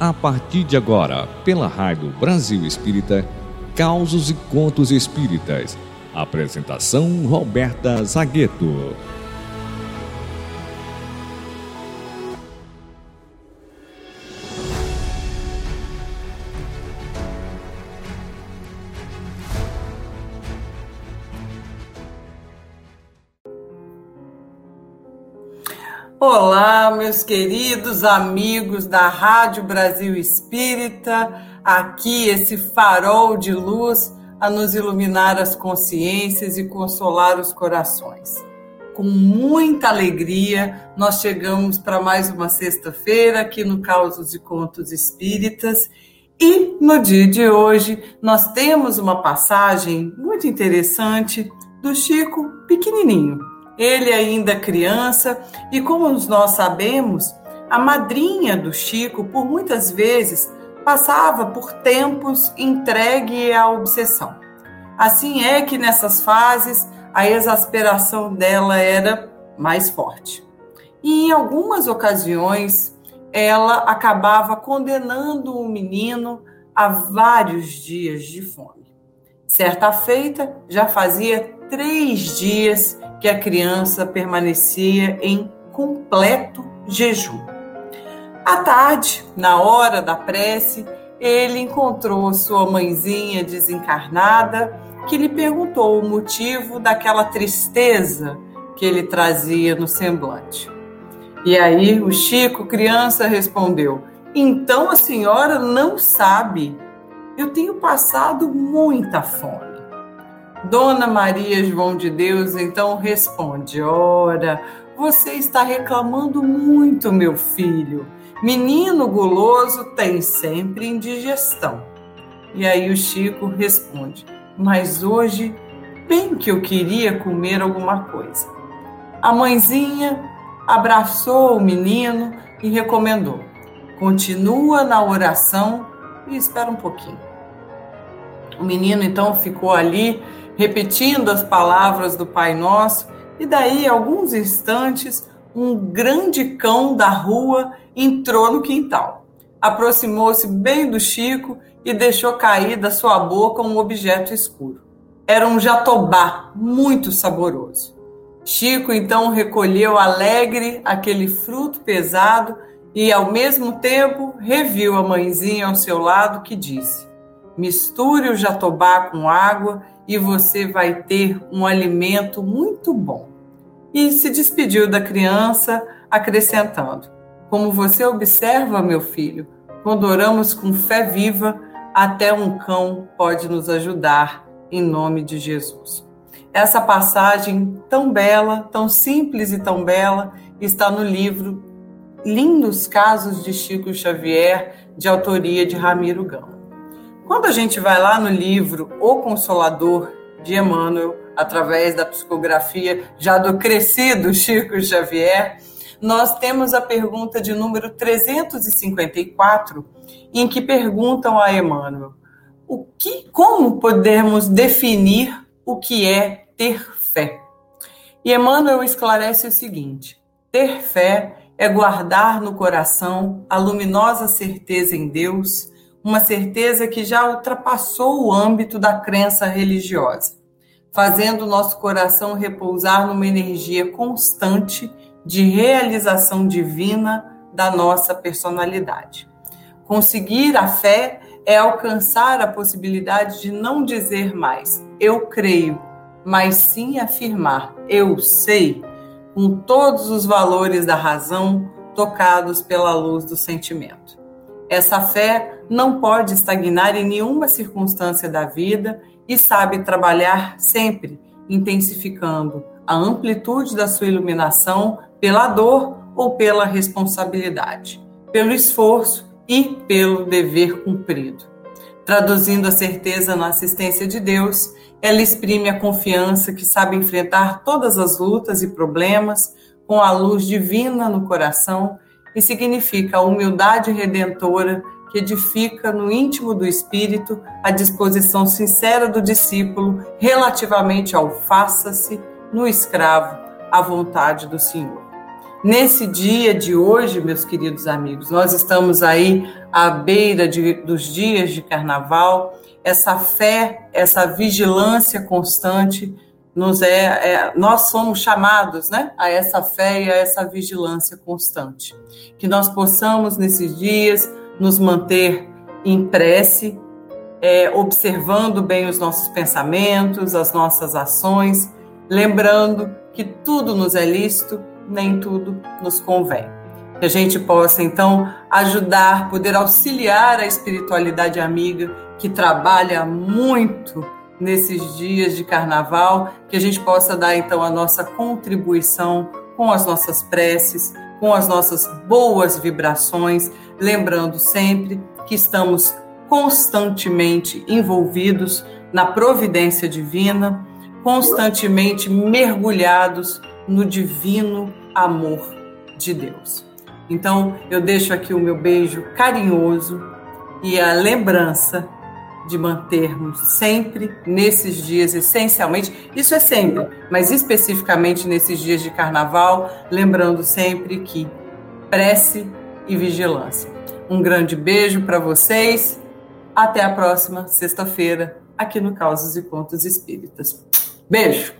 A partir de agora, pela Rádio Brasil Espírita, Causos e Contos Espíritas. Apresentação Roberta Zagueto. Olá, meus queridos amigos da Rádio Brasil Espírita, aqui esse farol de luz a nos iluminar as consciências e consolar os corações. Com muita alegria, nós chegamos para mais uma sexta-feira aqui no Causos e Contos Espíritas. E no dia de hoje nós temos uma passagem muito interessante do Chico pequenininho ele ainda criança, e como nós sabemos, a madrinha do Chico, por muitas vezes, passava por tempos entregue à obsessão. Assim é que nessas fases a exasperação dela era mais forte. E em algumas ocasiões ela acabava condenando o menino a vários dias de fome. Certa feita, já fazia três dias que a criança permanecia em completo jejum. À tarde, na hora da prece, ele encontrou sua mãezinha desencarnada, que lhe perguntou o motivo daquela tristeza que ele trazia no semblante. E aí o Chico, criança, respondeu: Então a senhora não sabe. Eu tenho passado muita fome. Dona Maria João de Deus então responde: Ora, você está reclamando muito, meu filho. Menino guloso tem sempre indigestão. E aí o Chico responde: Mas hoje, bem que eu queria comer alguma coisa. A mãezinha abraçou o menino e recomendou: Continua na oração e espera um pouquinho. O menino então ficou ali repetindo as palavras do Pai Nosso, e daí, alguns instantes, um grande cão da rua entrou no quintal. Aproximou-se bem do Chico e deixou cair da sua boca um objeto escuro. Era um jatobá muito saboroso. Chico então recolheu alegre aquele fruto pesado e, ao mesmo tempo, reviu a mãezinha ao seu lado que disse: Misture o jatobá com água e você vai ter um alimento muito bom. E se despediu da criança, acrescentando: Como você observa, meu filho, quando oramos com fé viva, até um cão pode nos ajudar, em nome de Jesus. Essa passagem tão bela, tão simples e tão bela, está no livro Lindos Casos de Chico Xavier, de autoria de Ramiro Gama. Quando a gente vai lá no livro O Consolador de Emmanuel, através da psicografia já do crescido Chico Xavier, nós temos a pergunta de número 354, em que perguntam a Emmanuel: o que, como podemos definir o que é ter fé? E Emmanuel esclarece o seguinte: ter fé é guardar no coração a luminosa certeza em Deus uma certeza que já ultrapassou o âmbito da crença religiosa, fazendo nosso coração repousar numa energia constante de realização divina da nossa personalidade. Conseguir a fé é alcançar a possibilidade de não dizer mais eu creio, mas sim afirmar eu sei, com todos os valores da razão tocados pela luz do sentimento. Essa fé não pode estagnar em nenhuma circunstância da vida e sabe trabalhar sempre, intensificando a amplitude da sua iluminação pela dor ou pela responsabilidade, pelo esforço e pelo dever cumprido. Traduzindo a certeza na assistência de Deus, ela exprime a confiança que sabe enfrentar todas as lutas e problemas com a luz divina no coração e significa a humildade redentora que edifica no íntimo do espírito a disposição sincera do discípulo relativamente ao faça-se no escravo à vontade do Senhor. Nesse dia de hoje, meus queridos amigos, nós estamos aí à beira de, dos dias de carnaval. Essa fé, essa vigilância constante, nos é, é, nós somos chamados, né, a essa fé e a essa vigilância constante. Que nós possamos nesses dias nos manter em prece, é, observando bem os nossos pensamentos, as nossas ações, lembrando que tudo nos é lícito, nem tudo nos convém. Que a gente possa, então, ajudar, poder auxiliar a espiritualidade amiga que trabalha muito nesses dias de carnaval, que a gente possa dar, então, a nossa contribuição com as nossas preces, com as nossas boas vibrações, lembrando sempre que estamos constantemente envolvidos na providência divina, constantemente mergulhados no divino amor de Deus. Então, eu deixo aqui o meu beijo carinhoso e a lembrança de mantermos sempre nesses dias, essencialmente, isso é sempre, mas especificamente nesses dias de carnaval, lembrando sempre que prece e vigilância. Um grande beijo para vocês até a próxima sexta-feira, aqui no Causos e Contos Espíritas. Beijo!